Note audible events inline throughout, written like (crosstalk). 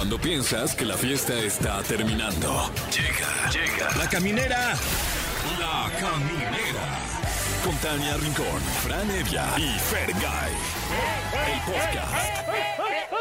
Cuando piensas que la fiesta está terminando. Llega, llega. La caminera. La caminera. Con Tania Rincón, Fran Evia y Fergay. El podcast.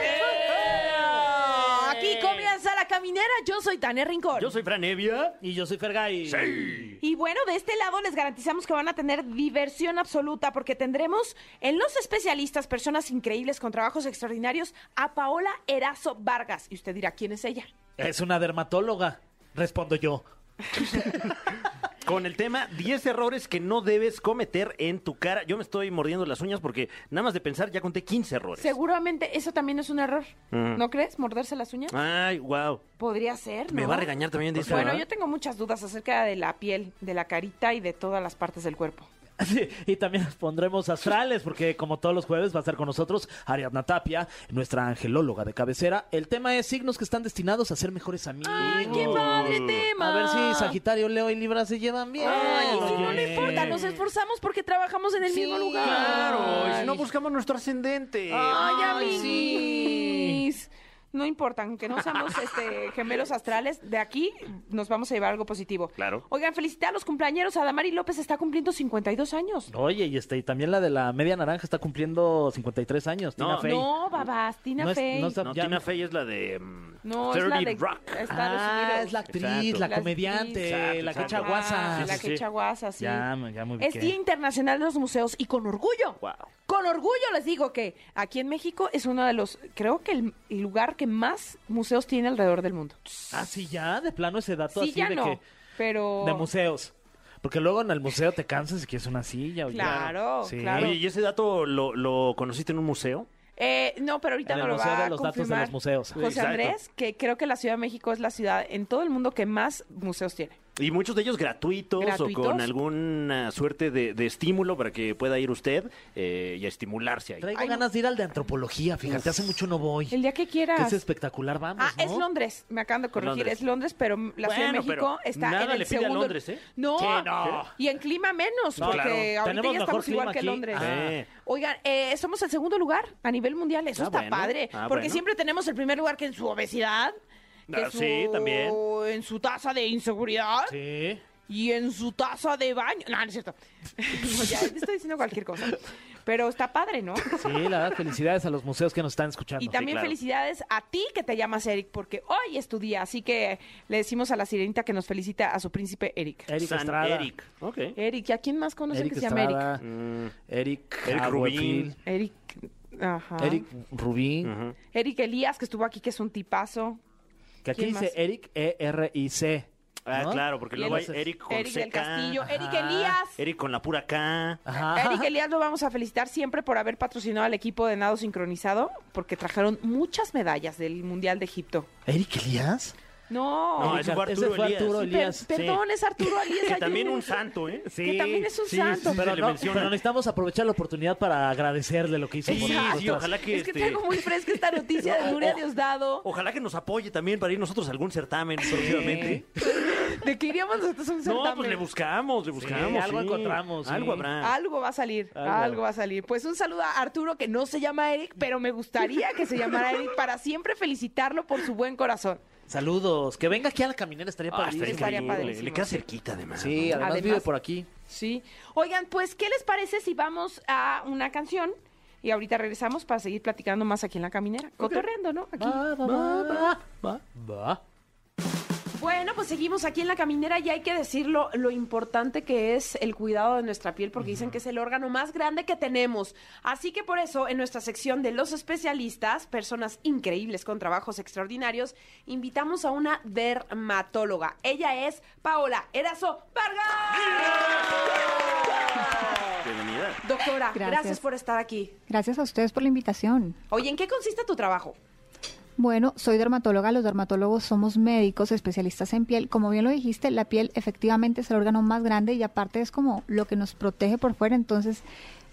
Caminera. Yo soy Tania Rincón. Yo soy Fran Evia. Y yo soy Fergay. Y bueno, de este lado les garantizamos que van a tener diversión absoluta porque tendremos en los especialistas, personas increíbles con trabajos extraordinarios, a Paola Erazo Vargas. Y usted dirá, ¿quién es ella? Es una dermatóloga. Respondo yo. (laughs) Con el tema 10 errores que no debes cometer en tu cara. Yo me estoy mordiendo las uñas porque nada más de pensar ya conté 15 errores. Seguramente eso también es un error. Mm. ¿No crees? ¿Morderse las uñas? Ay, wow. Podría ser, Me va a regañar también. Bueno, ¿verdad? yo tengo muchas dudas acerca de la piel, de la carita y de todas las partes del cuerpo. Sí, y también nos pondremos astrales, porque como todos los jueves va a estar con nosotros Ariadna Tapia, nuestra angelóloga de cabecera. El tema es signos que están destinados a ser mejores amigos. ¡Ay, qué padre tema! A ver si Sagitario, Leo y Libra se llevan bien. Ay, si no le Oye. importa, nos esforzamos porque trabajamos en el Sí, mismo lugar. Claro, y si no buscamos nuestro ascendente. Ay, Ay, amiguis. No importa, aunque no seamos este, gemelos astrales, de aquí nos vamos a llevar algo positivo. Claro. Oigan, felicitar a los cumpleañeros. Adamari López está cumpliendo 52 años. Oye, y este, y también la de la media naranja está cumpliendo 53 años, No, Tina Fey. No, babas, Tina No es- Fey. no está- No, ya Tina Fey es la de mm, No, es 30 la de Rock. Estados Ah, Unidos. es la actriz, Exacto. la comediante, la que echa guasa. Ah, Sí, la que sí. echa guasa, sí. Ya, ya me Es. Día Internacional de los Museos y con orgullo. Wow. Con orgullo les digo que aquí en México es uno de los, creo que el, el lugar que más museos tiene alrededor del mundo. Ah, sí, ya, de plano ese dato Sí, así ya de no, que... pero... De museos. Porque luego en el museo te cansas y quieres una silla. o ya. Claro, claro. Oye, ¿y ese dato lo, lo conociste en un museo? Eh, no, pero ahorita En me el lo Museo va de a los Datos de los Museos. José Exacto. Andrés, que creo que la Ciudad de México es la ciudad en todo el mundo que más museos tiene. Y muchos de ellos gratuitos, ¿Gratuitos? o con alguna suerte de, de estímulo para que pueda ir usted eh, y a estimularse ahí. Traigo Ay, ganas de ir al de antropología, fíjate, hace mucho no voy. El día que Que quieras. es espectacular, vamos, Ah, ¿no? es Londres, me acaban de corregir, Londres. es Londres, pero la Ciudad de México está nada en el le pide a segundo. Londres, ¿eh? No, Sí, no. y en clima menos, No, porque claro. ahorita Tenemos ya estamos igual que aquí. Londres. Ah. Oigan, eh, somos el segundo lugar a nivel mundial, eso Ah, está bueno. padre, Ah, porque bueno. siempre tenemos el primer lugar que en su obesidad, que Ah, su- sí, también. en su tasa de inseguridad Sí. y en su taza de baño. No, no es cierto. (laughs) No, ya estoy diciendo cualquier cosa. Pero está padre, ¿no? Sí, la verdad, felicidades a los museos que nos están escuchando. Y también claro. felicidades a ti que te llamas Eric, porque hoy es tu día. Así que le decimos a la sirenita que nos felicita a su príncipe Eric. Eric San Estrada. Eric. Ok. Eric, ¿y a quién más conocen Eric que se llama Eric? Mm, Eric, Eric Rubín. Eric. Ajá. Eric Rubín. Eric Elías, que estuvo aquí, que es un tipazo. Que aquí ¿Quién dice más? Eric E-R-I-C. Ah, ¿no? claro, porque luego hay Eric con Eric del Castillo, Eric Ajá. Elías. Eric con la pura K. Ajá. Eric Elías lo vamos a felicitar siempre por haber patrocinado al equipo de nado sincronizado, porque trajeron muchas medallas del Mundial de Egipto. ¿Eric Elías? No, No, ese fue Ese Arturo fue Elías. Arturo Per- Elías. perdón, es Arturo Elías. Que también un santo, ¿eh? Que también es un sí, santo. sí, Pero, no, necesitamos aprovechar la oportunidad para agradecerle lo que hizo por Sí, sí, ojalá que Es que este, traigo muy fresca esta noticia de (laughs) Nuria Diosdado. Ojalá que nos apoye también para ir nosotros a algún certamen próximamente. ¿De qué iríamos nosotros a un No, certamen? pues le buscamos, le buscamos. algo sí. encontramos, sí. Algo habrá. Algo va a salir, algo. Algo. va a salir. Pues un saludo a Arturo, que no se llama Eric, pero me gustaría que se llamara Eric para siempre felicitarlo por su buen corazón. Saludos. Que venga aquí a la caminera, estaría Ah, padrísimo. Estaría padrísimo, Le queda cerquita, además. Sí, ¿no? además, Además- vive por aquí. Sí. Oigan, pues, ¿qué les parece si vamos a una canción? Y ahorita regresamos para seguir platicando más aquí en la caminera. Cotorreando, ¿no? Aquí. Va, va, va, va, va, va. Bueno, pues seguimos aquí en la caminera y hay que decirlo lo importante que es el cuidado de nuestra piel porque dicen que es el órgano más grande que tenemos. Así que por eso en nuestra sección de los especialistas, personas increíbles con trabajos extraordinarios, invitamos a una dermatóloga. Ella es Paola Erazo Vargas. Bienvenida. Doctora, gracias. Gracias. por estar aquí. Gracias a ustedes por la invitación. Oye, ¿en qué consiste tu trabajo? Bueno, soy dermatóloga. Los dermatólogos somos médicos especialistas en piel. Como bien lo dijiste, la piel efectivamente es el órgano más grande y aparte es como lo que nos protege por fuera. Entonces,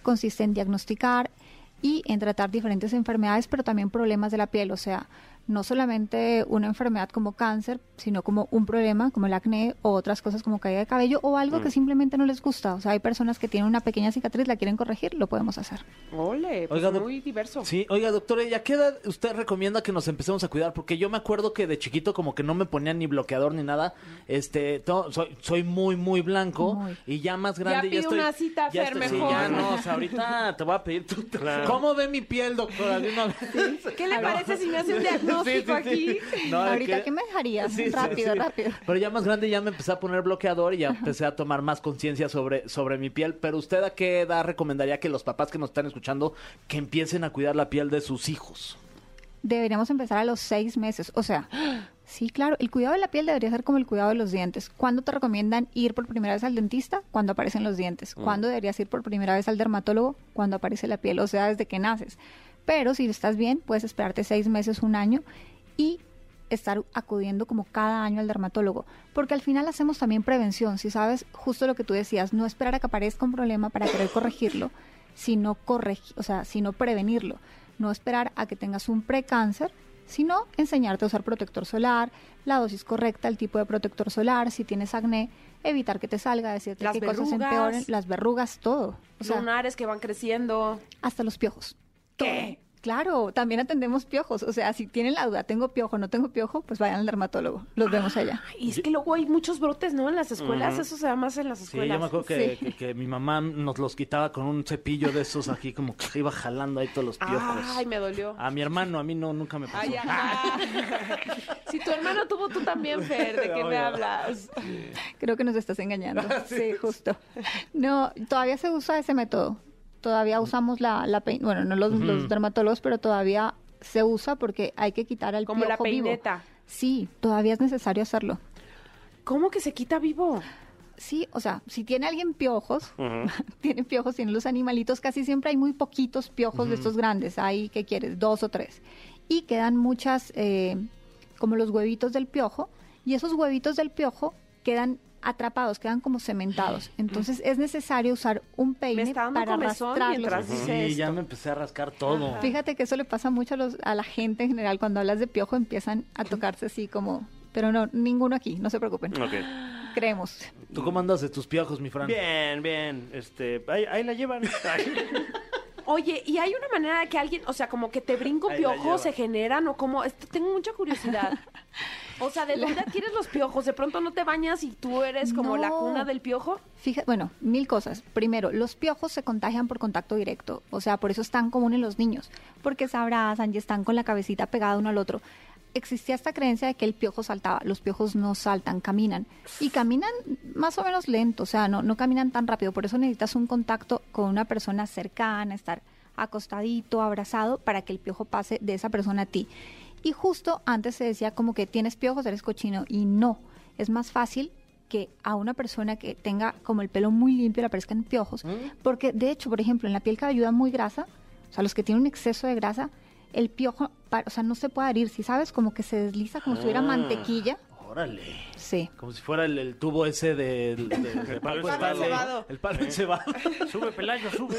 consiste en diagnosticar y en tratar diferentes enfermedades, pero también problemas de la piel. O sea, no solamente una enfermedad como cáncer, sino como un problema como el acné o otras cosas como caída de cabello o algo que simplemente no les gusta. O sea, hay personas que tienen una pequeña cicatriz, la quieren corregir, lo podemos hacer. Ole, pues Oiga, muy diverso. Sí, oiga, doctora, ¿y a qué edad usted recomienda que nos empecemos a cuidar? Porque yo me acuerdo que de chiquito como que no me ponían ni bloqueador ni nada. Este, to- soy, soy muy, muy blanco Muy. y ya más grande ya, pide estoy... una cita, ya Fer, estoy- sí, mejor. ya no, o sea, ahorita te voy a pedir tu... ¿Cómo ve mi piel, doctora? De una vez. ¿Qué le parece si me hace un diagnóstico aquí? (laughs) No, Ahorita, que- ¿qué me dejarías? Rápido, rápido. Pero ya más grande ya me empecé a poner bloqueador y ya empecé a tomar más conciencia sobre, sobre mi piel. Pero usted a qué edad recomendaría que los papás que nos están escuchando que empiecen a cuidar la piel de sus hijos? Deberíamos empezar a los seis meses. O sea, sí, claro, el cuidado de la piel debería ser como el cuidado de los dientes. ¿Cuándo te recomiendan ir por primera vez al dentista? Cuando aparecen los dientes. ¿Cuándo deberías ir por primera vez al dermatólogo? Cuando aparece la piel, o sea, desde que naces. Pero si estás bien, puedes esperarte seis meses, un año y estar acudiendo como cada año al dermatólogo, porque al final hacemos también prevención, si sabes justo lo que tú decías, no esperar a que aparezca un problema para querer corregirlo, sino corregir, o sea, sino prevenirlo, no esperar a que tengas un precáncer, sino enseñarte a usar protector solar, la dosis correcta, el tipo de protector solar, si tienes acné, evitar que te salga, decirte Las qué cosas verrugas. empeoren, las verrugas, todo, o sea, Lunares que van creciendo. hasta los piojos. ¿Qué? Claro, también atendemos piojos. O sea, si tienen la duda, tengo piojo, no tengo piojo, pues vayan al dermatólogo. Los vemos allá. Y es que luego hay muchos brotes, ¿no? En las escuelas, eso se da más en las Sí, escuelas. yo me acuerdo que, Sí. que- que mi mamá nos los quitaba con un cepillo de esos aquí, como que iba jalando ahí todos los piojos. Ay, me dolió. A mi hermano, a mí no, nunca me pasó. Ay, ajá. (laughs) si tu hermano tuvo, tú también, Fer, ¿de qué me hablas? Creo que nos estás engañando. (laughs) Sí, justo. No, todavía se usa ese método. Todavía usamos la, la pein- bueno, no los, los dermatólogos, pero todavía se usa porque hay que quitar al Como la piojo vivo. peineta. Sí, todavía es necesario hacerlo. ¿Cómo que se quita vivo? Sí, o sea, si tiene alguien piojos, (laughs) tiene piojos, tiene los animalitos, casi siempre hay muy poquitos piojos de estos grandes, hay, ¿qué quieres? Dos o tres. Y quedan muchas, eh, como los huevitos del piojo, y esos huevitos del piojo quedan atrapados, quedan como cementados. Entonces es necesario usar un peine está dando para arrastrarlos. mientras dice Sí, ya me empecé a rascar todo. Ajá. Fíjate que eso le pasa mucho a, los, a la gente en general, cuando hablas de piojo empiezan a tocarse así como... Pero no, ninguno aquí, no se preocupen. Ok. Creemos. ¿Tú cómo andas de tus piojos, mi Fran? Bien, bien. Este, ahí, ahí la llevan. (laughs) Oye, ¿y hay una manera de que alguien, o sea, como que te brinco piojos se generan o como, esto, tengo mucha curiosidad. O sea, ¿de dónde adquieres los piojos? ¿De pronto no te bañas y tú eres como la cuna del piojo? Fíjate, bueno, mil cosas. Primero, los piojos se contagian por contacto directo, o sea, por eso es tan común en los niños, porque se abrazan y están con la cabecita pegada uno al otro. Existía esta creencia de que el piojo saltaba. Los piojos no saltan, caminan. Y caminan más o menos lento, o sea, no, no caminan tan rápido. Por eso necesitas un contacto con una persona cercana, estar acostadito, abrazado, para que el piojo pase de esa persona a ti. Y justo antes se decía como que tienes piojos, eres cochino. Y no, es más fácil que a una persona que tenga como el pelo muy limpio le aparezcan piojos. Porque de hecho, por ejemplo, en la piel cabelluda muy grasa, o sea, los que tienen un exceso de grasa, el piojo, o sea, no se puede adherir, si sabes, como que se desliza como si tuviera Ah. mantequilla. Órale. Sí. Como si fuera el, el tubo ese del de, de (laughs) palo encebado. El palo encebado. (laughs) sube, Pelayo, sube.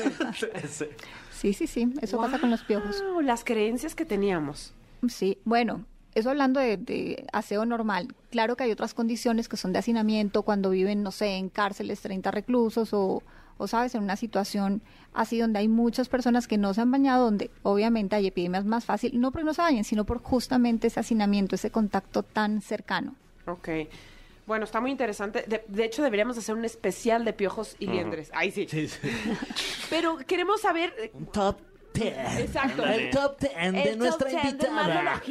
Sí, sí, sí, eso pasa con los piojos. Las creencias que teníamos. Sí, bueno, eso hablando de, de aseo normal. Claro que hay otras condiciones que son de hacinamiento cuando viven, no sé, en cárceles 30 reclusos o, o sabes, en una situación así donde hay muchas personas que no se han bañado, donde obviamente hay epidemias más fácil, no porque no se bañen, sino por justamente ese hacinamiento, ese contacto tan cercano. Ok. Bueno, está muy interesante. De, de hecho, deberíamos hacer un especial de piojos y liendres. Ahí sí. Sí, sí. (laughs) Pero queremos saber... Un top 10. Exacto. El top 10 de el nuestra top 10 invitada.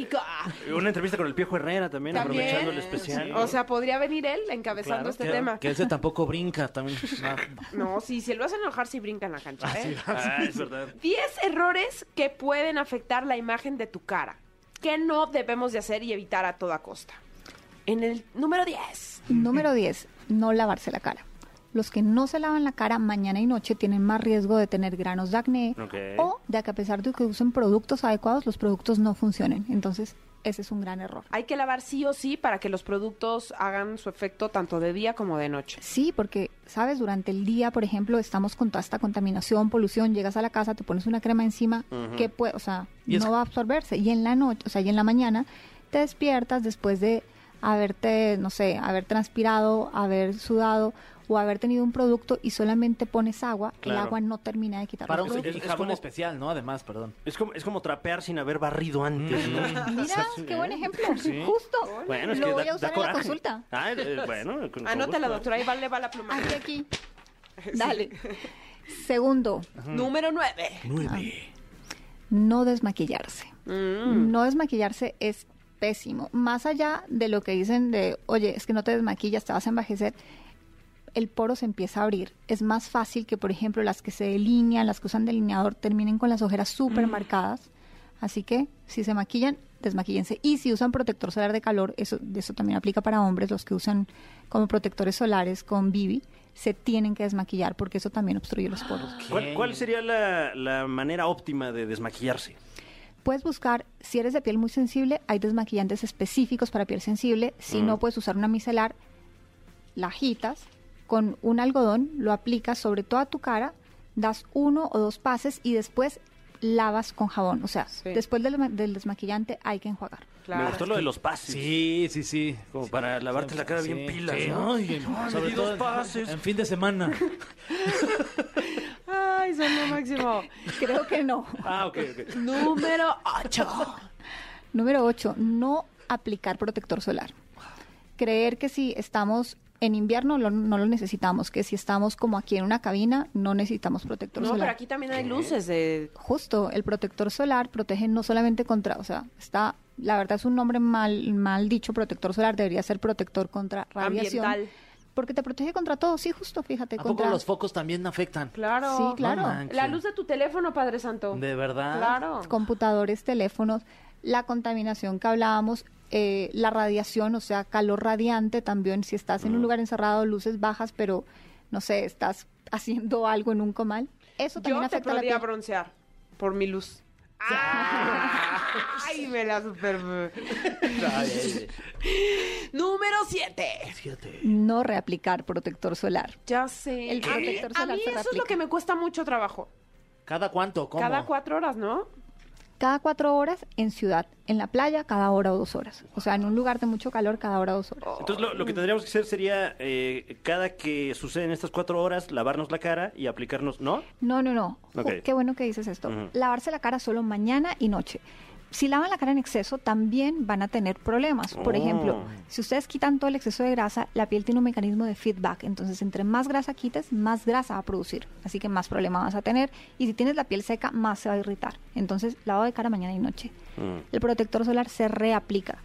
Una entrevista con el Piojo Herrera también, También. aprovechando el especial. O sea, podría venir él encabezando Claro, este Que, tema. que ese tampoco brinca también. Ah, (laughs) No, sí, si lo hacen enojar, sí brinca en la cancha, ¿eh? Ah, es verdad. 10 errores que pueden afectar la imagen de tu cara. Que no debemos de hacer y evitar a toda costa. En el número 10. Número 10, no lavarse la cara. Los que no se lavan la cara mañana y noche tienen más riesgo de tener granos de acné o de que a pesar de que usen productos adecuados, los productos no funcionen. Entonces, ese es un gran error. Hay que lavar sí o sí para que los productos hagan su efecto tanto de día como de noche. Sí, porque, sabes, durante el día, por ejemplo, estamos con toda esta contaminación, polución, llegas a la casa, te pones una crema encima, que puede, o sea, Y es- no va a absorberse. Y en la noche, o sea, y en la mañana, te despiertas después de haberte, no sé, haber transpirado, haber sudado o haber tenido un producto y solamente pones agua, Claro. el agua no termina de quitar Para los un productos. es- es jabón como- especial, ¿no? Además, perdón. Es como, es como trapear sin haber barrido antes, ¿no? Mira, (laughs) qué buen ejemplo. (laughs) Justo. Bueno, es Lo que voy da, a usar en la consulta. Ah, eh, bueno, con- Anótala, gusto. doctora, ahí va, le va la pluma. Aquí, aquí. (laughs) Dale. Segundo, Número 9. no desmaquillarse. Mm. No desmaquillarse es pésimo. Más allá de lo que dicen de, oye, es que no te desmaquillas, te vas a envejecer, el poro se empieza a abrir. Es más fácil que, por ejemplo, las que se delinean, las que usan delineador, terminen con las ojeras súper marcadas. Así que, si se maquillan, desmaquíllense. Y si usan protector solar de calor, eso, eso también aplica para hombres, los que usan como protectores solares con BB, se tienen que desmaquillar porque eso también obstruye los poros. ¿Cuál, cuál sería la, la manera óptima de desmaquillarse? Puedes buscar, si eres de piel muy sensible, hay desmaquillantes específicos para piel sensible. Si no, puedes usar una micelar, la agitas con un algodón, lo aplicas sobre toda tu cara, das uno o dos pases y después lavas con jabón. O sea, Sí. después del, del desmaquillante hay que enjuagar. Claro. Me gustó lo de los pases. Sí, sí, sí. Como para lavarte la cara bien pilas, sí. ¿no? Ay, sobre di todo en- pases. en fin de semana. (laughs) Ay, son lo máximo. Creo que no. Ah, ok, ok. Número 8. Número 8, no aplicar protector solar. Creer que si estamos en invierno lo- no lo necesitamos, que si estamos como aquí en una cabina no necesitamos protector No, solar. pero aquí también hay luces de... Justo, el protector solar protege no solamente contra, o sea, está, la verdad es un nombre mal, mal dicho, protector solar debería ser protector contra radiación. Ambiental. Porque te protege contra todo, sí, justo, fíjate, ¿A poco los focos también afectan? Claro. Sí, claro. No. La luz de tu teléfono, Padre Santo. ¿De verdad? Claro. computadores, teléfonos, la contaminación que hablábamos, eh, la radiación, o sea, calor radiante también, si estás en un lugar encerrado, luces bajas, pero no sé, estás (laughs) haciendo algo en un comal, eso también Yo te afecta a la podría piel. broncear por mi luz. (laughs) Ay, me la super... Número 7. No reaplicar protector solar. Ya sé. El a mí, protector a solar mí se eso es lo que me cuesta mucho trabajo. ¿Cada cuánto? ¿Cómo? Cada cuatro horas, ¿no? Cada cuatro horas en ciudad, en la playa cada hora o dos horas. O sea, en un lugar de mucho calor cada hora o dos horas. Entonces lo, lo que tendríamos que hacer sería, eh, cada que suceden estas cuatro horas, lavarnos la cara y aplicarnos, ¿no? No, no, no. Ju- Ok. Qué bueno que dices esto. Lavarse la cara solo mañana y noche. Si lavan la cara en exceso, también van a tener problemas. Por Oh. ejemplo, si ustedes quitan todo el exceso de grasa, la piel tiene un mecanismo de feedback. Entonces, entre más grasa quites, más grasa va a producir. Así que más problema vas a tener. Y si tienes la piel seca, más se va a irritar. Entonces, lavado de cara mañana y noche. Mm. El protector solar se reaplica.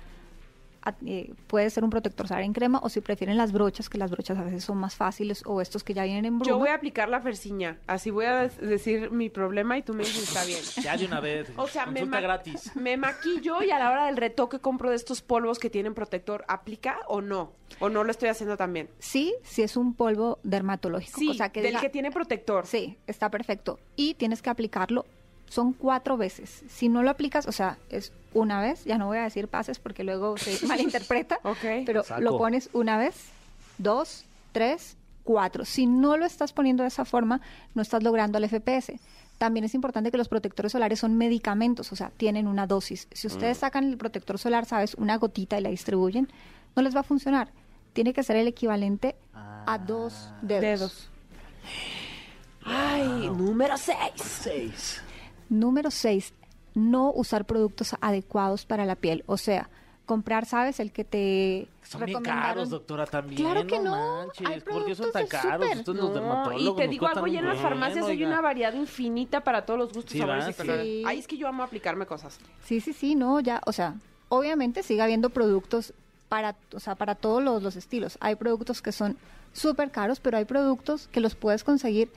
Eh, puede ser un protector solar en crema o si prefieren las brochas, que las brochas a veces son más fáciles o estos que ya vienen en bruma. Yo voy a aplicar la ferciña. Así voy a decir mi problema y tú me dices está bien. Ya de una vez. O sea, me, Consulta ma- gratis. me maquillo y a la hora del retoque compro de estos polvos que tienen protector. ¿Aplica o no? ¿O no lo estoy haciendo también? Sí, sí es un polvo dermatológico. Sí, o sea, que del diga- que tiene protector. Sí, está perfecto. Y tienes que aplicarlo, son cuatro veces. Si no lo aplicas, o sea, es una vez, ya no voy a decir pases porque luego se (laughs) malinterpreta, Ok. pero Saco. lo pones una vez, dos, tres, cuatro. Si no lo estás poniendo de esa forma, no estás logrando el FPS. También es importante que los protectores solares son medicamentos, o sea, tienen una dosis. Si ustedes sacan el protector solar, sabes, una gotita y la distribuyen, no les va a funcionar. Tiene que ser el equivalente a dos dedos. Dedos. Ay, número 6. Seis. Número 6, no usar productos adecuados para la piel. O sea, comprar, ¿sabes? El que te Son bien caros, doctora, también. Claro que no. manches. Hay ¿Por qué son tan caros? Ustedes los No, dermatólogos y te digo algo, ya en las farmacias hay oiga. una variedad infinita para todos los gustos, Sí, sabores y colores. Sí. Ay, es que yo amo aplicarme cosas. Sí, sí, sí, no, ya, o sea, obviamente sigue habiendo productos para, o sea, para todos los, los estilos. Hay productos que son súper caros, pero hay productos que los puedes conseguir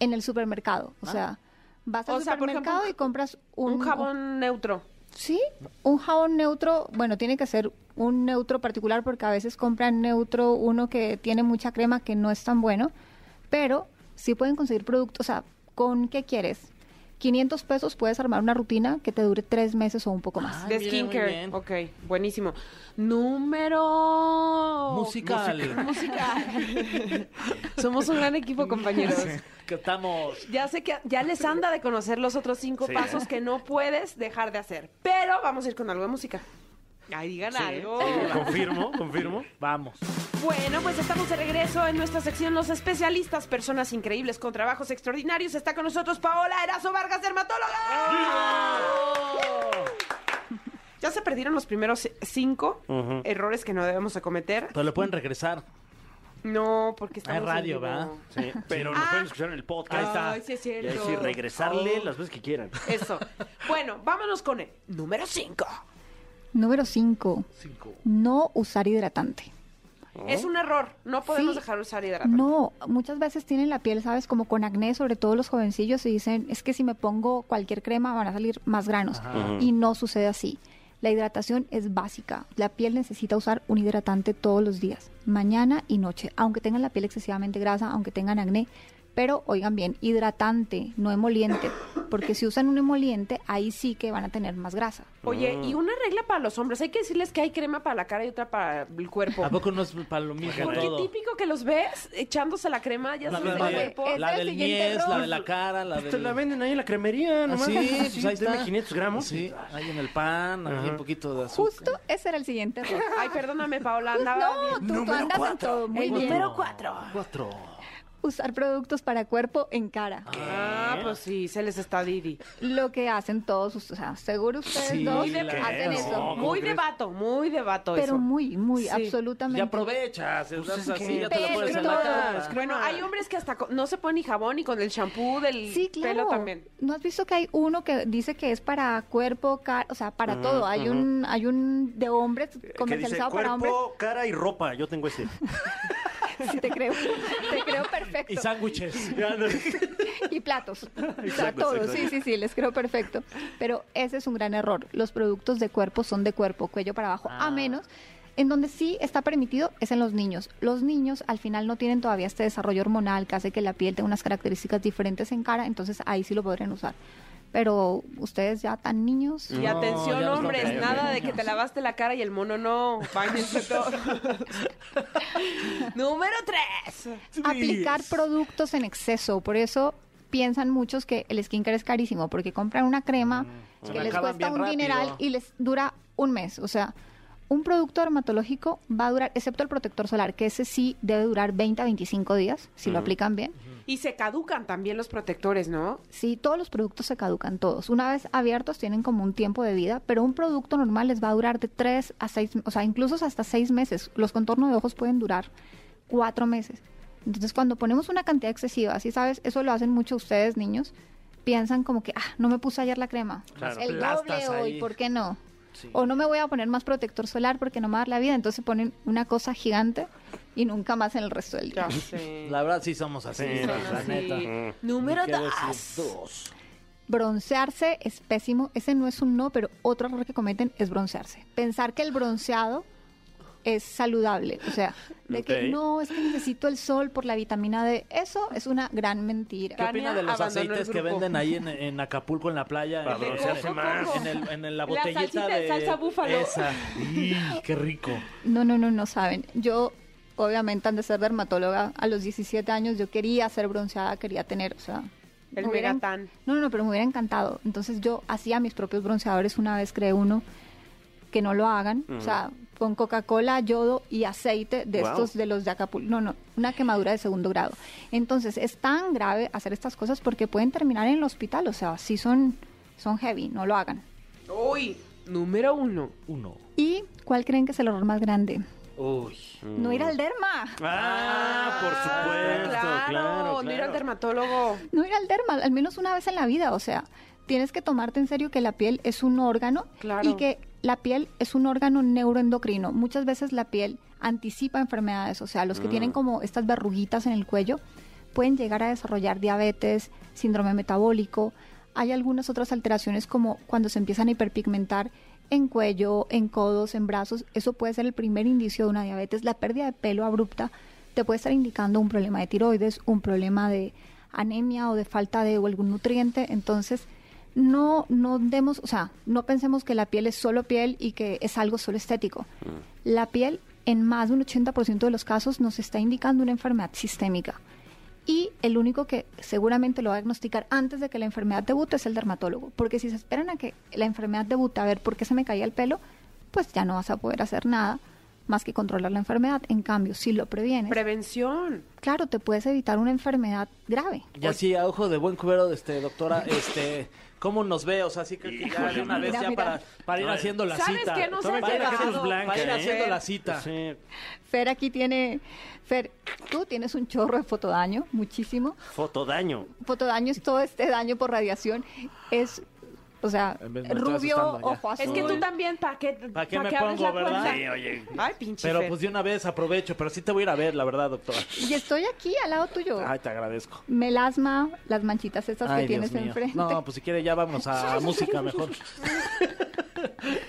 en el supermercado. O sea, vas al O sea, por supermercado ejemplo, y compras un, Un, jabón neutro. Sí, un jabón neutro, bueno, tiene que ser un neutro particular porque a veces compran neutro uno que tiene mucha crema que no es tan bueno, pero sí pueden conseguir productos, o sea, ¿con qué quieres? 500 pesos puedes armar una rutina que te dure tres meses o un poco más. De skincare. Ok, buenísimo. Número... Musical. Musical. (laughs) Somos un gran equipo, compañeros. Que estamos. Ya sé que ya les anda de conocer los otros cinco Sí. pasos que no puedes dejar de hacer. Pero vamos a ir con algo de música. Ay, digan algo. Confirmo, (laughs) confirmo. Vamos. Bueno, pues estamos de regreso en nuestra sección Los Especialistas, personas increíbles con trabajos extraordinarios. Está con nosotros Paola Erazo Vargas, dermatóloga. Ya se perdieron los primeros cinco errores que no debemos de cometer. Pero le pueden regresar. No, porque estamos Hay radio. ¿verdad? Sí, (laughs) pero lo Ah. pueden escuchar en el podcast. Ay, sí es Y ahí cierto. sí, regresarle las veces que quieran. Eso. Bueno, vámonos con el número cinco. Número 5. Cinco. No usar hidratante. Es un error. No podemos Sí. dejar usar hidratante. No, muchas veces tienen la piel, ¿sabes? Como con acné, sobre todo los jovencillos, y dicen, es que si me pongo cualquier crema van a salir más granos. Y no sucede así. La hidratación es básica. La piel necesita usar un hidratante todos los días, mañana y noche, aunque tengan la piel excesivamente grasa, aunque tengan acné. Pero oigan bien, hidratante, no emoliente, porque si usan un emoliente, ahí sí que van a tener más grasa. Oye, y una regla para los hombres. Hay que decirles que hay crema para la cara y otra para el cuerpo. ¿A poco no es para lo mismo Porque todo? típico que los ves echándose la crema, ya La, sabes, la del de- cuerpo. Es la el del siguiente mies, la de la cara, la Te del... la venden ahí en la cremería, Ah, nomás. sí, pues ahí está. 500 gramos. Sí, ahí en el pan, ahí un poquito de azúcar. Justo ese era el siguiente error. Ay, perdóname, Paola, (laughs) andaba No, tú andas en todo muy bien. Número cuatro. Cuatro. Usar productos para cuerpo en cara. Ah, pues sí, se les está Didi. Lo que hacen todos, o sea, seguro ustedes Sí, dos hacen eso. No, ¿cómo Muy de vato, muy de vato Pero eso. muy, muy, Sí. absolutamente. Ya aprovechas, Pues estás es así, que- ya te lo pones en la cara. Bueno, hay hombres que hasta co- no se ponen ni jabón ni con el champú del Sí, claro. pelo también. ¿No has visto que hay uno que dice que es para cuerpo, cara, o sea, para todo? Hay un hay un de hombres Que dice comercializado para hombres. cuerpo, cara y ropa. Yo tengo ese. (laughs) Sí, (laughs) te creo. Te creo perfecto. Y sándwiches. (laughs) y platos. o sea, Exacto, todo. exacto. Sí, sí, sí, les creo perfecto. Pero ese es un gran error. Los productos de cuerpo son de cuerpo, cuello para abajo, Ah. a menos. En donde sí está permitido es en los niños. Los niños al final no tienen todavía este desarrollo hormonal que hace que la piel tenga unas características diferentes en cara, entonces ahí sí lo podrían usar. Pero ustedes ya tan niños. Y atención, hombres, nada de que te lavaste la cara y el mono no. Báñense (laughs) todo. Número tres. aplicar productos en exceso. Por eso piensan muchos que el skincare es carísimo, porque compran una crema Se que les cuesta un rápido. dineral y les dura un mes. O sea, un producto dermatológico va a durar, excepto el protector solar, que ese sí debe durar 20 a 25 días, si lo aplican bien. Y se caducan también los protectores, ¿no? Sí, todos los productos se caducan, todos. Una vez abiertos tienen como un tiempo de vida, pero un producto normal les va a durar de 3 a 6, o sea, incluso hasta 6 meses. Los contornos de ojos pueden durar 4 meses. Entonces, cuando ponemos una cantidad excesiva, así sabes, eso lo hacen mucho ustedes, niños, piensan como que, ah, no me puse ayer la crema. Claro. El doble hoy. ¿por qué no? Sí. O no me voy a poner más protector solar porque no me va a dar la vida. Entonces ponen una cosa gigante y nunca más en el resto del día. (laughs) La verdad sí somos así, Sí, la así. neta. Número. Dos. Broncearse es pésimo. Ese no es un no, pero otro error que cometen es broncearse. Pensar que el bronceado es saludable. O sea, de que no, es que necesito el sol por la vitamina D. Eso es una gran mentira. ¿Qué opina de los aceites que venden ahí en, en Acapulco, en la playa? Para En el- broncearse en- más. En, el- en el- la La botellita salsita de de... salsa búfalo. Esa. ¡Y, qué rico! No, no, no, no saben. Yo, obviamente, antes de ser dermatóloga, a los 17 años yo quería ser bronceada, quería tener, o sea... El me hubiera- megatán. No, no, no, pero me hubiera encantado. Entonces yo hacía mis propios bronceadores. Una vez creé uno que no lo hagan. O sea, con Coca-Cola, yodo y aceite de Wow. estos de los de Acapulco. No, no, una quemadura de segundo grado. Entonces es tan grave hacer estas cosas porque pueden terminar en el hospital. O sea, sí son, son heavy, no lo hagan. Uy, número uno. Uno. ¿Y cuál creen que es el error más grande? Uy. No ir al derma. Ah, por supuesto, claro, claro. No ir al dermatólogo. No ir al derma, al menos una vez en la vida. O sea, tienes que tomarte en serio que la piel es un órgano Claro. y que la piel es un órgano neuroendocrino. Muchas veces la piel anticipa enfermedades. O sea, los que tienen como estas verruguitas en el cuello pueden llegar a desarrollar diabetes, síndrome metabólico. Hay algunas otras alteraciones como cuando se empiezan a hiperpigmentar en cuello, en codos, en brazos. Eso puede ser el primer indicio de una diabetes. La pérdida de pelo abrupta te puede estar indicando un problema de tiroides, un problema de anemia o de falta de algún nutriente. Entonces, no, no demos, o sea, no pensemos que la piel es solo piel y que es algo solo estético. La piel, en más de un 80% de los casos, nos está indicando una enfermedad sistémica. Y el único que seguramente lo va a diagnosticar antes de que la enfermedad debute es el dermatólogo. Porque si se esperan a que la enfermedad debute a ver por qué se me caía el pelo, pues ya no vas a poder hacer nada más que controlar la enfermedad. En cambio, si lo previenes, Prevención. claro, te puedes evitar una enfermedad grave. Y así, a ojo de buen cubero, este, doctora, (laughs) este, ¿cómo nos ve? O sea, sí creo que ya de una vez Mira, ya mira. para, para ir haciendo la ¿Sabes cita. No se que quedado. esto es blanca, Para ir ¿eh? haciendo la cita. Sí. Fer aquí tiene, Fer, tú tienes un chorro de fotodaño, muchísimo. Fotodaño. Fotodaño es todo este daño por radiación. Es, o sea, rubio, ojo azul. Es que tú también, ¿para qué, ¿Pa' qué pa' me pongo, la verdad? Sí, oye. Ay, pinche Pero Fer. pues de una vez aprovecho, pero sí te voy a ir a ver, la verdad, doctora. Y estoy aquí al lado tuyo. Ay, te agradezco. Melasma, las manchitas estas Ay, que tienes Dios mío. enfrente. No, pues si quiere ya vámonos a (laughs) música mejor. (laughs)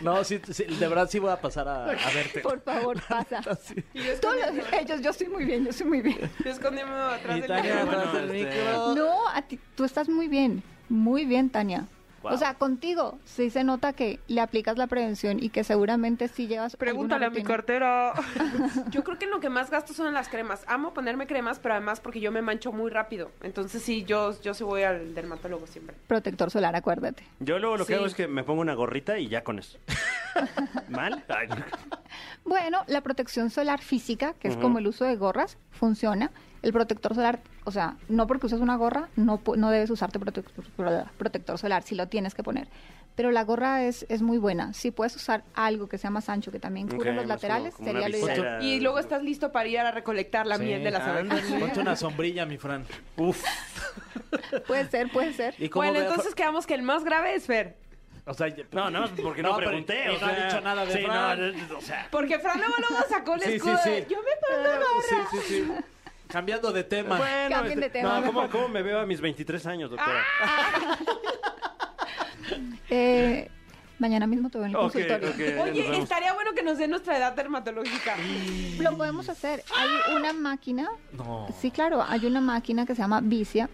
No, sí, sí, de verdad sí voy a pasar a, a verte. Por favor, pasa. (laughs) Escondiéndome- ellos, yo estoy muy bien, yo estoy muy bien. yo escondiéndome atrás del atrás este- micro. No, a ti, tú estás muy bien, muy bien, Tania. Wow. O sea, contigo sí se nota que le aplicas la prevención y que seguramente sí llevas. Pregúntale a mi cartera. (laughs) Yo creo que lo que más gasto son en las cremas. Amo ponerme cremas, pero además porque yo me mancho muy rápido. Entonces sí, yo, yo sí voy al dermatólogo siempre. Protector solar, acuérdate. Yo luego lo que Sí. hago es que me pongo una gorrita y ya con eso. (laughs) ¿Mal? Ay. Bueno, la protección solar física, que es como el uso de gorras, funciona. El protector solar, o sea, no porque uses una gorra, no, no debes usarte protector, protector solar, si lo tienes que poner. Pero la gorra es, es muy buena. Si puedes usar algo que sea más ancho, que también cubra Ok, los laterales, como- como sería lo ideal. Y luego estás listo para ir a recolectar la Sí. miel de las abejas. Ponte una (laughs) sombrilla, mi Fran. Uf. (laughs) Puede ser, puede ser. ¿Y Bueno, entonces quedamos que el más grave es Fer. O sea, No, más porque no, No, pregunté. o no ha dicho nada de sí, Fran. no, o sea, Porque Fran luego, luego sacó el Sí, sí, escudo de, sí. Yo me pongo gorra. Sí, sí, sí. Cambiando de tema. bueno, Cambien de este- tema, no, ¿cómo, me veo a mis 23 años, doctora? (laughs) Eh, mañana mismo te veo en el consultorio. Oye, estaría bueno que nos den nuestra edad dermatológica. (gasps) Lo podemos hacer. Hay una máquina. No. Sí, claro, hay una máquina que se llama Vicia,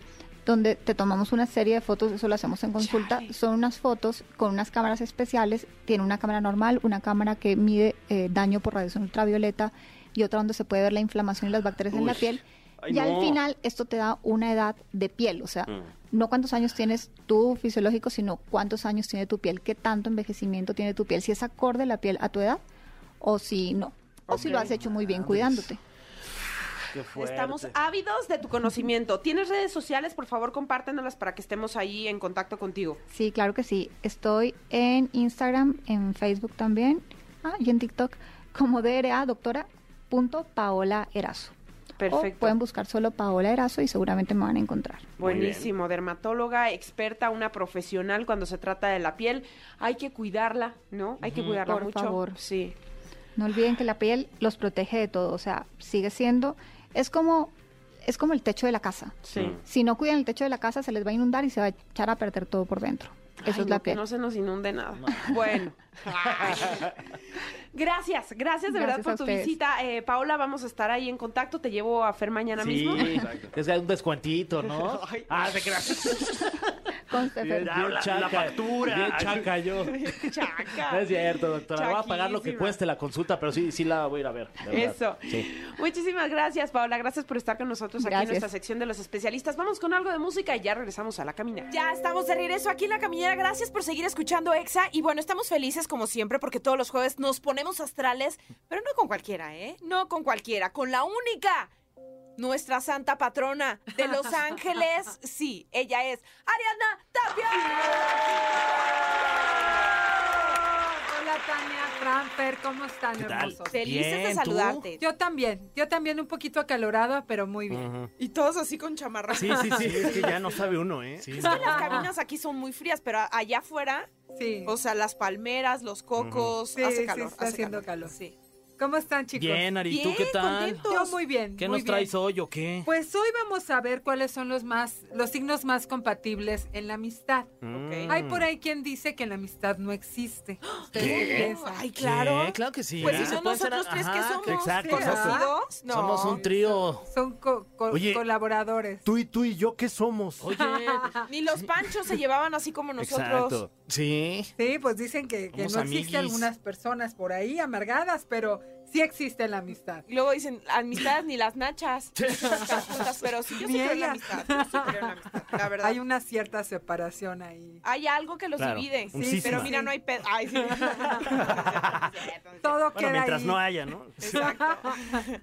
donde te tomamos una serie de fotos, eso lo hacemos en consulta. Chale. Son unas fotos con unas cámaras especiales. Tiene una cámara normal, una cámara que mide eh, daño por radiación ultravioleta y otra donde se puede ver la inflamación y las bacterias en la piel. Ay, y al final esto te da una edad de piel, o sea, Mm. no cuántos años tienes tú fisiológico, sino cuántos años tiene tu piel, qué tanto envejecimiento tiene tu piel, si es acorde la piel a tu edad o si no, o si lo has hecho muy bien cuidándote. Estamos ávidos de tu conocimiento. ¿Tienes redes sociales? Por favor, compártenoslas para que estemos ahí en contacto contigo. Sí, claro que sí. Estoy en Instagram, en Facebook también, ah, y en TikTok como DRA doctora punto Paola Erazo. Perfecto. O pueden buscar solo Paola Erazo y seguramente me van a encontrar. Buenísimo, dermatóloga, experta, una profesional cuando se trata de la piel. Hay que cuidarla, ¿no? Hay que cuidarla Por mucho. favor. Sí. No olviden que la piel los protege de todo, o sea, sigue siendo, es como, es como el techo de la casa. Sí. Mm. Si no cuidan el techo de la casa, se les va a inundar y se va a echar a perder todo por dentro. Eso Ay, es la no, que piel. no se nos inunde nada. Bueno. (laughs) (laughs) gracias, gracias de verdad Gracias por tu ustedes. visita. Eh, Paola, vamos a estar ahí en contacto. Te llevo a Fer mañana Sí, mismo. (laughs) es que hay un descuentito, ¿no? (laughs) Ah, de (laughs) Conste, Fer. Ya, la- la factura. Bien chaca yo. Chaca. No es cierto, doctora. Voy a pagar lo que Chaquísima. cueste la consulta, pero sí, sí la voy a ir a ver. Eso. Sí. Muchísimas gracias, Paola. Gracias por estar con nosotros aquí en Gracias. nuestra sección de los especialistas. Vamos con algo de música y ya regresamos a la caminera. Ya estamos de regreso aquí en la caminera. Gracias por seguir escuchando EXA. Y bueno, estamos felices como siempre porque todos los jueves nos ponemos astrales, pero no con cualquiera, ¿eh? No con cualquiera, con la única. Nuestra santa patrona de Los (laughs) Ángeles. Sí, ella es Ariana Tapia. Tania, Franfer, ¿cómo están, hermosos? Felices de saludarte. Yo también, yo también un poquito acalorada, pero muy bien. Y todos así con chamarra. Sí, sí, sí. (laughs) Es que ya no sabe uno, ¿eh? Sí, Es que las cabinas aquí son muy frías, pero allá afuera, Sí, o sea, las palmeras, los cocos, sí, hace sí, calor. está hace haciendo calor. Sí. ¿Cómo están, chicos? Bien, Ari, ¿tú Bien, qué tal? contentos. Yo muy bien. ¿Qué muy nos traes hoy o qué? Pues hoy vamos a ver cuáles son los más, los signos más compatibles en la amistad. Mm. Hay por ahí quien dice que la amistad no existe. ¿Ustedes qué? Ay, claro. ¿Qué? Claro que sí. Pues si ¿eh? son nosotros tres que somos exacto, exacto. conocidos, no. Somos un trío. Son co- co- Oye, colaboradores. Tú y tú y yo, ¿qué somos? Oye, (laughs) Ni los panchos se llevaban así como nosotros. Exacto. Sí. Sí, pues dicen que, que no Somos existe amiguis. algunas personas por ahí amargadas, pero sí existe la amistad. Y luego dicen, amistad ni las nachas. (laughs) Pero sí, yo sí Ni creo en la amistad. Yo sí creo en la amistad, la verdad. Hay una cierta separación ahí. Hay algo que los Claro, divide. Sí, cisma. pero mira, no hay pedo. Ay, sí. (laughs) Todo Bueno, queda mientras ahí. no haya, ¿no? Exacto. (laughs)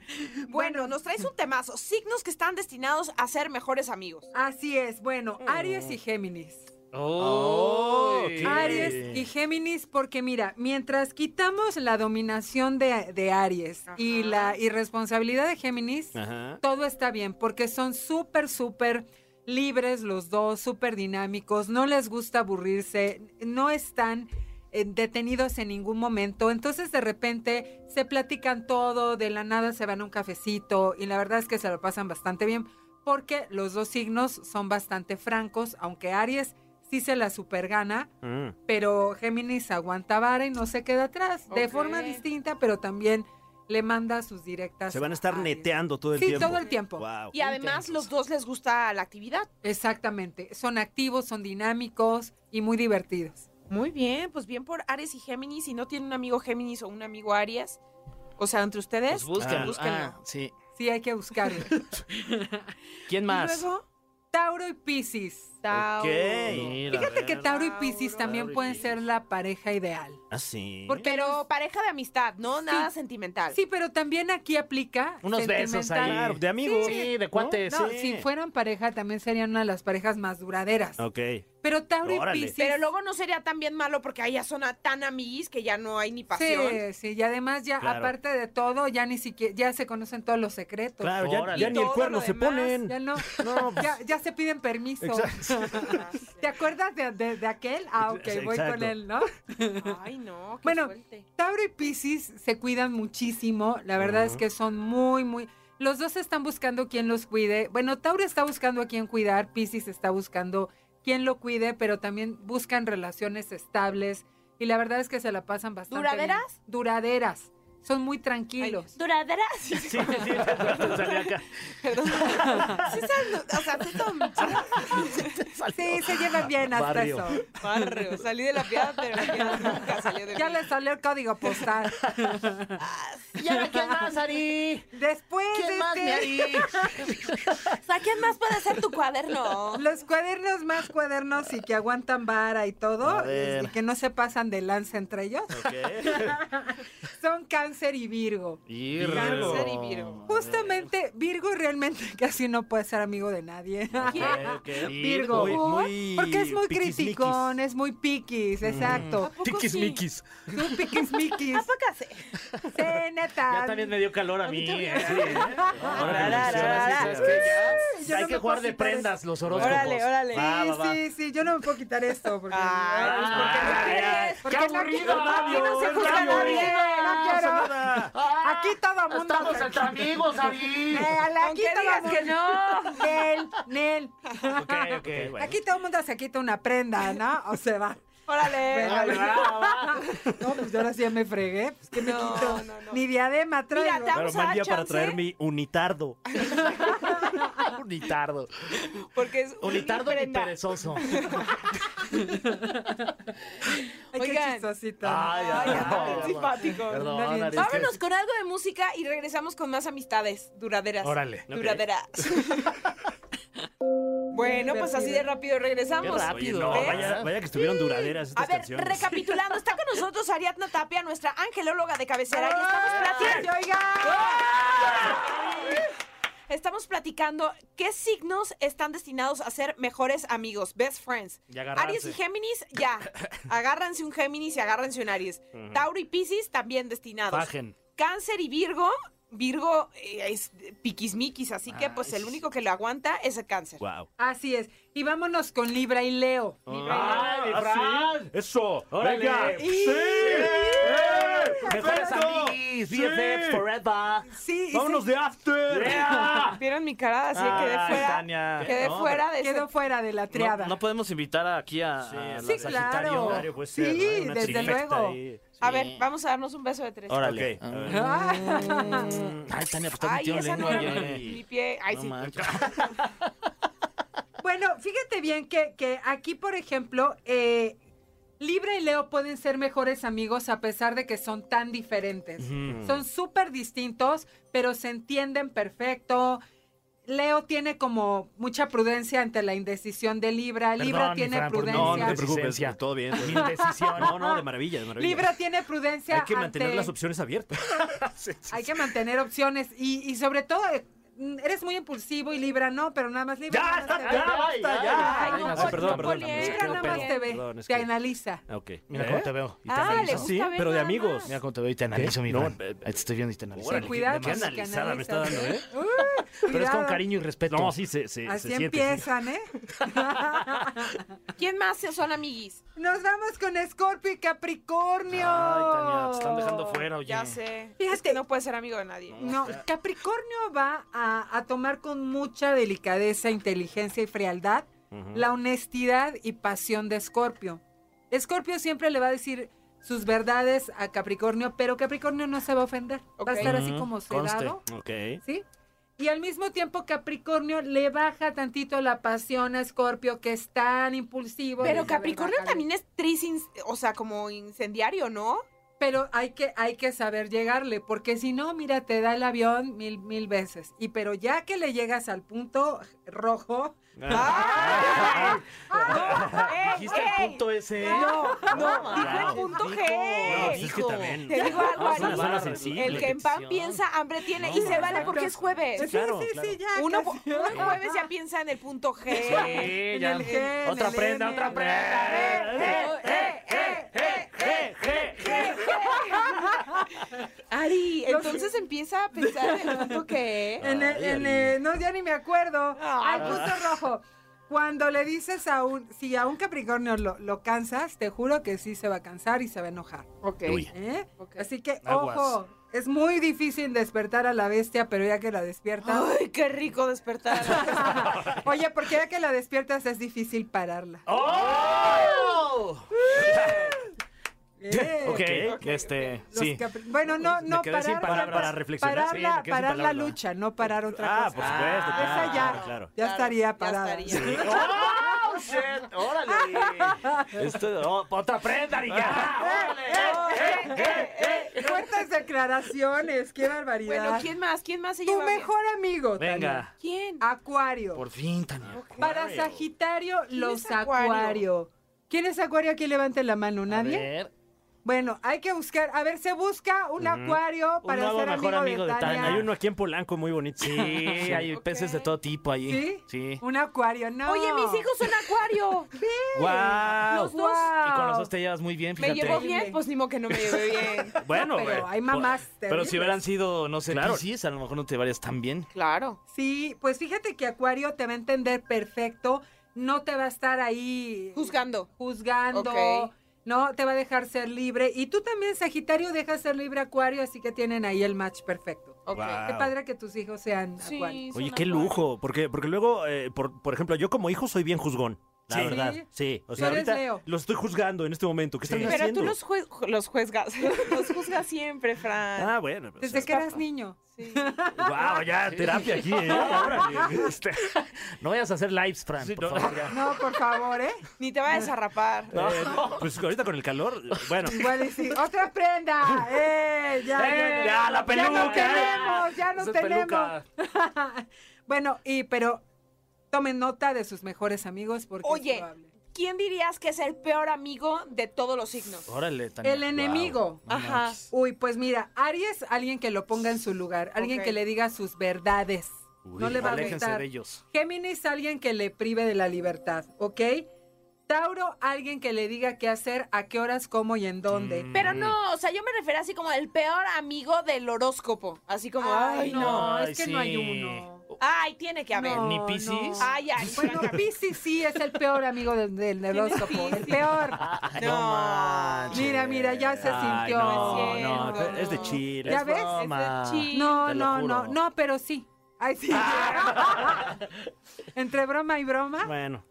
Bueno, nos traes un temazo. Signos que están destinados a ser mejores amigos. Así es. Bueno, Aries y Géminis. Oh. Aries y Géminis, porque mira, mientras quitamos la dominación de, de Aries y la irresponsabilidad de Géminis, Ajá. todo está bien, porque son súper, súper libres los dos, súper dinámicos, no les gusta aburrirse, no están eh, detenidos en ningún momento, entonces de repente se platican todo, de la nada se van a un cafecito y la verdad es que se lo pasan bastante bien, porque los dos signos son bastante francos, aunque Aries sí se la super gana, Mm. pero Géminis aguanta vara y no se queda atrás, de forma distinta, pero también le manda sus directas. Se van a estar neteando todo el Sí, tiempo. todo el tiempo. Wow. Y además los dos les gusta la actividad. Exactamente. Son activos, son dinámicos y muy divertidos. Muy bien, pues bien por Aries y Géminis. Si no tienen un amigo Géminis o un amigo Aries, o sea, entre ustedes, Pues búsquenlo. búsquenlo. Ah, sí. Sí, hay que buscarlo. (laughs) ¿Quién Y más? luego, Tauro y Piscis. Tauro. Mira, Fíjate que Tauro y Piscis también Tauro pueden ser la pareja ideal. ¿Ah, sí? Porque Pero pareja de amistad, ¿no? Sí. Nada sentimental. Sí, pero también aquí aplica Unos besos ahí. Claro, de amigos. Sí, de cuates. No, Sí. si fueran pareja también serían una de las parejas más duraderas. Ok. Pero Tauro Órale. y Piscis. Pero luego no sería tan bien malo porque ahí ya son a- tan amiguis que ya no hay ni pasión. Sí, sí, y además ya, Claro. aparte de todo, ya ni siquiera, ya se conocen todos los secretos. Claro, ya, Órale. ya Y ni el cuerno se demás, ponen. Ya no, No, pues, ya, ya se piden permiso. Exacto. (laughs) ¿Te acuerdas de, de- de aquel? Ah, ok, voy Exacto. con él, ¿no? (laughs) Ay, no, qué Bueno, fuerte. Tauro y Piscis se cuidan muchísimo. La verdad es que son muy, muy. Los dos están buscando quien los cuide. Bueno, Tauro está buscando a quien cuidar, Piscis está buscando quien lo cuide, pero también buscan relaciones estables. Y la verdad es que se la pasan bastante. bien. ¿Duraderas? Son muy tranquilos. ¿Duraderas? (laughs) Sí, Sí, sí, sí, te salió acá. perdón. Sí, son- o sea, sí son (laughs) Sí, se llevan bien hasta Barrio. eso. barrio. Salí de la piedra, pero la piedra nunca salió de Ya mí. le salió el código postal. (laughs) ¿Y ahora quién más, Ari? Después, ¿Quién más, mi este, Ari? O sea, ¿quién más puede ser tu cuaderno? los cuadernos más cuadernos y que aguantan vara y todo, y que no se pasan de lanza entre ellos, son Cáncer y Virgo. Cáncer y Virgo. Justamente, Virgo realmente (laughs) casi no puede ser amigo de nadie. Ok, ok. (laughs) Virgo. Muy, muy Porque es muy criticón, es muy piquis, exacto. ¿A poco Tiquis sí? miquis. Tú piquis miquis. (laughs) ¿A poco sí? Sí, neta. Ya también me dio calor a mí. Hay que jugar de prendas los horóscopos. Órale, órale. Sí, sí, sí, yo no me puedo quitar esto porque, Ay, porque no ay, quieres, ay. porque ¡Qué aburrido, Mario! no se juzga nadie, no quiero. Nada. Aquí todo mundo Estamos entre amigos, Ari. Eh, aquí digas mundo- que no. Nel, Nel. Ok, ok, (laughs) bueno. Aquí todo el mundo se quita una prenda, ¿no? O se va. Órale. Órale. No, pues ahora sí ya me fregué. Pues que me No, quito. no, no. Ni diadema traigo. Mira, te Pero a dar para traer mi unitardo. (laughs) (laughs) Unitardo. Porque es Unitardo perezoso. (laughs) Ay, Oigan. Ay, Ay, ay, simpático. Perdón, Vámonos con algo de música y regresamos con más amistades duraderas. Órale. Duraderas. Bueno, pues así de rápido regresamos. Qué rápido. Oye, no, vaya, vaya que estuvieron duraderas A estas ver, canciones. recapitulando, está con nosotros Ariadna Tapia, nuestra angelóloga de cabecera, y estamos platicando. ¡Ay, oiga! Estamos platicando qué signos están destinados a ser mejores amigos, best friends. Y. Aries y Géminis, ya. (coughs) Agárranse un Géminis y agárrense un Aries. Tauro y Piscis, también destinados. Fajen. Cáncer y Virgo, Virgo eh, es piquismiquis, así que pues el único que lo aguanta es el cáncer. Wow. Así es. Y vámonos con Libra y Leo. ¡Ay, mi Fran! Eso. Órale. Venga. ¡Y! Sí. ¡Eh! Mejores. Aries, BFF, Forever. Sí, y ¡Vámonos se- de after! Yeah. ¿Vieron mi cara? Así que quedé fuera. Tania. Quedé No, fuera de ese quedó fuera de la triada. No, no podemos invitar aquí a, a la Sí, Sagitario. claro. puede Sí, desde luego. ahí. A ver, vamos a darnos un beso de tres. Órale. Ok, a ver. Ah. Ay, Tania, pues estás Ay, esa lengua. mi pie. Ay, No sí. (laughs) Bueno, fíjate bien que, que aquí, por ejemplo, eh, Libra y Leo pueden ser mejores amigos a pesar de que son tan diferentes. Son súper distintos, pero se entienden perfecto. Leo tiene como mucha prudencia ante la indecisión de Libra. Libra Perdón, tiene Fran, prudencia. No, no te preocupes, Indecidencia. todo bien. todo Mi bien. indecisión. No, no, de maravilla, de maravilla. Libra tiene prudencia. Hay que mantener ante- las opciones abiertas. (laughs) Hay que mantener opciones y, y sobre todo eh, eres muy impulsivo y Libra no, pero nada más Libra Ya, nada está, ya, basta, ya. Ay, no, no, perdón, no, perdón. Libra nada más te ve, Perdón, es te analiza. Ok. Mira ¿Eh? cómo te veo. Y te Ah, le analizo. gusta Sí, ver pero de amigos. más. Mira cómo te veo y te analizo, mi te estoy viendo y te analizo. Órale, cuidado qué analizada me está dando. ¿eh? Pero es con cariño y respeto. No, sí, se, se, Así se siente. sí. empiezan, ¿eh? (laughs) ¿Quién más son amiguis? Nos vamos con Escorpio y Capricornio. Ay, Tania, te están dejando fuera, oye. Ya sé. Fíjate. Es que no puede ser amigo de nadie. No, Capricornio va a, a tomar con mucha delicadeza, inteligencia y frialdad la honestidad y pasión de Escorpio. Escorpio siempre le va a decir sus verdades a Capricornio, pero Capricornio no se va a ofender. Va Ok. a estar así como sedado, Ok. ¿sí? Y al mismo tiempo Capricornio le baja tantito la pasión a Escorpio, que es tan impulsivo. Pero Capricornio también es tris, o sea, como incendiario, ¿no? Pero hay que, hay que saber llegarle, porque si no, mira, te da el avión mil, mil veces. Y pero ya que le llegas al punto rojo, (laughs) ¡Ay! (laughs) Dijiste el punto ese. No, no, dijo el punto No, G. pues es que también. Te digo algo, Ari. El que en pan piensa, hambre tiene. No, y se vale porque es jueves. Sí, claro, sí, claro. sí, ya. Uno, uno jueves ya piensa en el punto G. Sí, ya. En el G, en Otra el prenda, N. otra prenda. Eh, eh, eh. Ari, entonces empieza a pensar en el punto que (laughs) En el- Ay, en Ari. el- no, ya ni me acuerdo. Ah. Al punto rojo. Cuando le dices a un, si a un Capricornio lo, lo cansas, te juro que sí se va a cansar y se va a enojar. Ok. ¿eh? Ok. Así que, Aguas. ojo, es muy difícil despertar a la bestia, pero ya que la despiertas. Ay, qué rico despertar. (laughs) Oye, porque ya que la despiertas es difícil pararla. ¡Oh! Eh, Ok, este, los sí. Bueno, no, no, parar, sin parar- Para reflexionar, parar sí, la, parar la lucha, no parar otra Ah, cosa. por supuesto. esa claro, ya, Claro. ya Claro, estaría ya parada. estaría. (laughs) ¡Oh, shit! ¡Órale! Esto, oh, otra prenda, niña. Fuertes declaraciones, qué barbaridad. bueno, ¿quién más? ¿Quién más se Tu lleva bien? mejor amigo. Venga. Tania. ¿Quién? Acuario. Por fin, Tania. Para Sagitario, ¿Quién los Acuario? acuario. ¿Quién es Acuario? Aquí levante la mano, A ¿nadie? ver. Bueno, hay que buscar. A ver, se busca un acuario Un para nuevo ser mejor amigo, amigo de de Tania. Hay uno aquí en Polanco muy bonito. Sí, (laughs) hay peces de todo tipo allí. ¿Sí? Sí. Un acuario, no. Oye, mis hijos son acuario. (laughs) ¡Wow! Los dos. Y con los dos te llevas muy bien, ¿Me fíjate. llevo bien? Pues ni modo que no me lleve bien. (laughs) Bueno, Pero eh, hay mamás Pero terribles. si hubieran sido, no sé, Claro. A lo mejor no te llevarías tan bien. Claro. Sí, pues fíjate que Acuario te va a entender perfecto. No te va a estar ahí Juzgando. juzgando. Ok. No, te va a dejar ser libre. Y tú también, Sagitario, dejas ser libre Acuario, así que tienen ahí el match perfecto. Ok. Wow. Qué padre que tus hijos sean Sí, Acuario. Oye, qué acuario. lujo. Porque, porque luego, eh, por, por ejemplo, yo como hijo soy bien juzgón. La Sí. verdad. Sí. O Tú sea, eres ahorita Leo. los estoy juzgando en este momento. ¿Qué están Sí. Pero haciendo? tú los, jue- los juzgas. (laughs) los juzgas siempre, Fran. Ah, bueno. pues, Desde que eras niño. Sí. Wow, ya, terapia aquí, ¿eh? (laughs) Órale. Este, No vayas a hacer lives, Fran, Sí, por no. favor. ya. No, por favor, ¿eh? Ni te vayas a rapar. eh, pues ahorita con el calor, bueno. Igual y sí. ¡Otra prenda! (laughs) ¡Eh! Ya, ¡Eh, ya, ya, la Ya peluca! no tenemos, ya no Esa es tenemos. peluca. bueno, y pero tomen nota de sus mejores amigos porque es Oye, probable. ¿quién dirías que es el peor amigo de todos los signos? Órale, Tania. El enemigo. Ajá. Uy, pues mira, Aries, alguien que lo ponga en su lugar, alguien que le diga sus verdades. no le va a gustar. de ellos. Géminis, alguien que le prive de la libertad, ¿ok? Tauro, alguien que le diga qué hacer, a qué horas, cómo y en dónde. Mm. Pero no, o sea, yo me refiero así como el peor amigo del horóscopo. Así como, ay, Ay, no. no, Ay, es que sí. no hay uno. Ay, tiene que haber. No, ¿Ni Piscis? no. Ay, ay. (laughs) Bueno, Piscis sí es el peor amigo del, del, horóscopo, el peor. No manches. Mira, mira, ya se Ay, sintió. no, Es no, cierto. es de chile. ¿Ya es ves? broma. Es de chile. No, no, no, no, pero sí. Ay, sí. (laughs) Entre broma y broma. Bueno,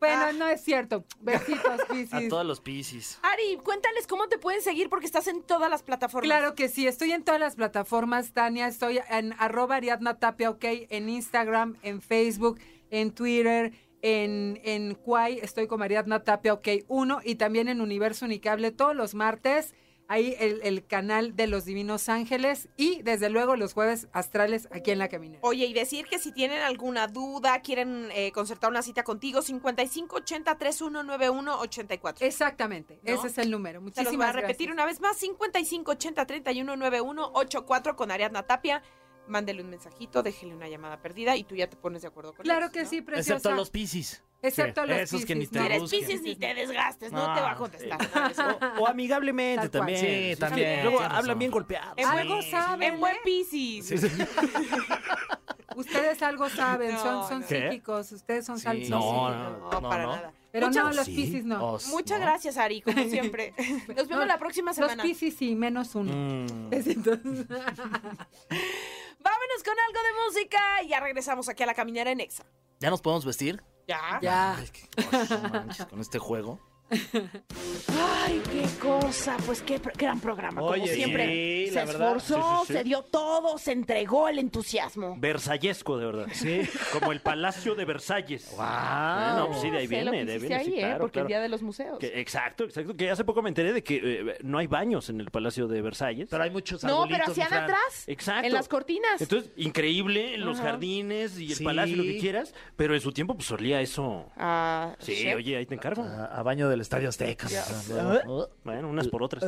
Bueno, no es cierto. Besitos, (laughs) A Piscis. todos los Piscis. Ari, cuéntales cómo te pueden seguir porque estás en todas las plataformas. Claro que sí, estoy en todas las plataformas, Tania, estoy en arroba Ariadna Tapia, ok, en Instagram, en Facebook, en Twitter, en, en Kwai, estoy como Ariadna Tapia, ok, uno, y también en Universo Unicable todos los martes, ahí el, el canal de los Divinos Ángeles, y desde luego los jueves astrales aquí en La Caminera. Oye, y decir que si tienen alguna duda, quieren eh, concertar una cita contigo, 5580-3191-84. Exactamente, ¿No? ese es el número. Muchísimas voy a repetir gracias. una vez más, 5580-3191-84 con Ariadna Tapia. Mándele un mensajito, déjele una llamada perdida y tú ya te pones de acuerdo con Claro ellos, que ¿no? sí, preciosa. Excepto los Piscis. Excepto Sí, los esos que ni Piscis, te Si ¿no? eres. Piscis, ni te desgastes, no, No, te va a contestar. (laughs) o, o amigablemente también. Sí, también, Luego hablan razón. bien golpeados. Algo saben, En buen ¿eh? Piscis. (laughs) Ustedes algo saben, No, son, son psíquicos, ustedes son Sí. salsísimos. No, No, no, para no. nada. Pero Muchas- no, los sí. piscis no. Os- Muchas ¿no? gracias, Ari, como (laughs) siempre. Nos vemos No, la próxima semana. Los piscis sí, menos uno. Mm. Besitos. Vámonos con algo de música y ya regresamos aquí a la caminera en Exa. ¿Ya nos podemos vestir? Ya. ya. Ay, qué cosa, no manches, con este juego. Ay, qué cosa, pues qué gran programa. Oye, como siempre. sí, se la verdad. esforzó, Sí, sí, sí. se dio todo, se entregó el entusiasmo. Versallesco, de verdad. Sí. Como el Palacio de Versalles. Wow. Bueno, pues sí, de ahí viene. lo de ahí viene, sí, ahí, ¿eh? claro, Porque claro. el día de los museos. Que- exacto, exacto. Que hace poco me enteré de que eh, no hay baños en el Palacio de Versalles. Pero hay muchos No, arbolitos, pero mi hacían Fran. atrás. Exacto. En las cortinas. Entonces, increíble, en los Ajá. jardines y el Sí. palacio, lo que quieras, pero en su tiempo pues solía eso. Ah, Sí, chef. oye, ahí te encargo. A, a baño del Estadio Azteca. Luego, Bueno, unas por otras.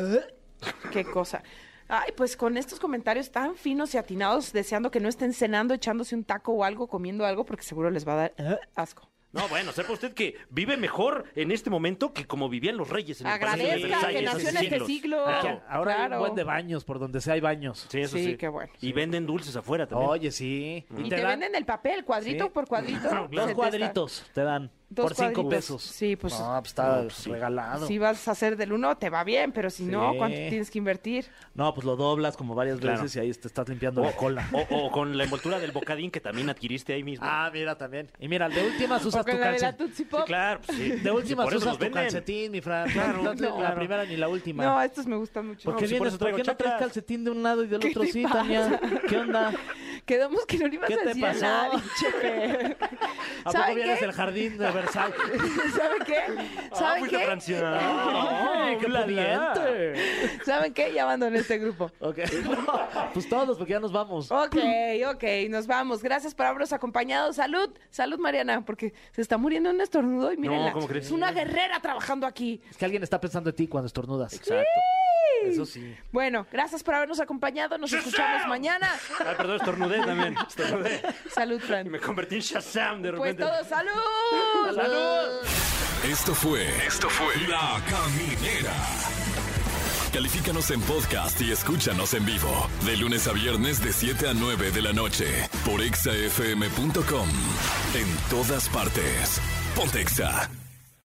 Qué cosa. Ay, pues con estos comentarios tan finos y atinados, deseando que no estén cenando, echándose un taco o algo, comiendo algo, porque seguro les va a dar eh, asco. No, bueno, sepa usted que vive mejor en este momento que como vivían los reyes en el Palacio de Agradezca Versalles que nació en hace este siglo. Claro. Ahora hay Claro. un buen de baños, por donde sea hay baños. Sí, eso Sí, sí. qué bueno. Y venden dulces afuera también. Oye, sí. Y te, venden el papel, cuadrito Sí. por cuadrito. (laughs) Dos cuadritos te dan Dos por cinco pesos. Sí, pues No, pues está No, pues regalado. si vas a hacer del uno, te va bien, pero si no, Sí. ¿cuánto tienes que invertir? No, pues lo doblas como varias Claro. veces y ahí te estás limpiando la cola. O, o con la envoltura del bocadín que también adquiriste ahí mismo. Ah, mira también. Y mira, de últimas (laughs) usas O con tu la de la calcetín. Sí, claro, pues sí. De últimas usas tu venden. calcetín, mi Fran. Claro, (laughs) no, no. la primera ni la última. No, estos me gustan mucho. ¿Por qué, No, si por vienes, eso ¿por traigo qué no traes calcetín de un lado y del ¿Qué otro sí? Tania? ¿Qué onda? (laughs) Quedamos que no le ibas ¿Qué a te decir a pasó? nadie, (laughs) chefe. (laughs) ¿A poco ¿Saben vienes qué? del jardín de Versalles? (laughs) ¿Saben qué? ¿Saben fuiste qué? Francia. ¡Ay, qué. ¿Saben qué? Ya abandoné este grupo. Ok. pues todos, porque ya nos vamos. Ok, ok, nos vamos. Gracias por habernos acompañado. Salud, salud, Mariana, porque se está muriendo un estornudo y mírenla. ¿cómo crees? Es una guerrera trabajando aquí. Es que alguien está pensando en ti cuando estornudas. Exacto. Eso sí. Bueno, gracias por habernos acompañado. Nos escuchamos mañana. Ay, perdón, estornudé también. Estornudé. Salud, Y Fran. me convertí en Shazam de Pues repente. todo, salud. ¡Salud! Esto fue. Esto fue. La Caminera. Califícanos en podcast y escúchanos en vivo. De lunes a viernes, de 7 a 9 de la noche. Por exafm.com. En todas partes. Pontexa.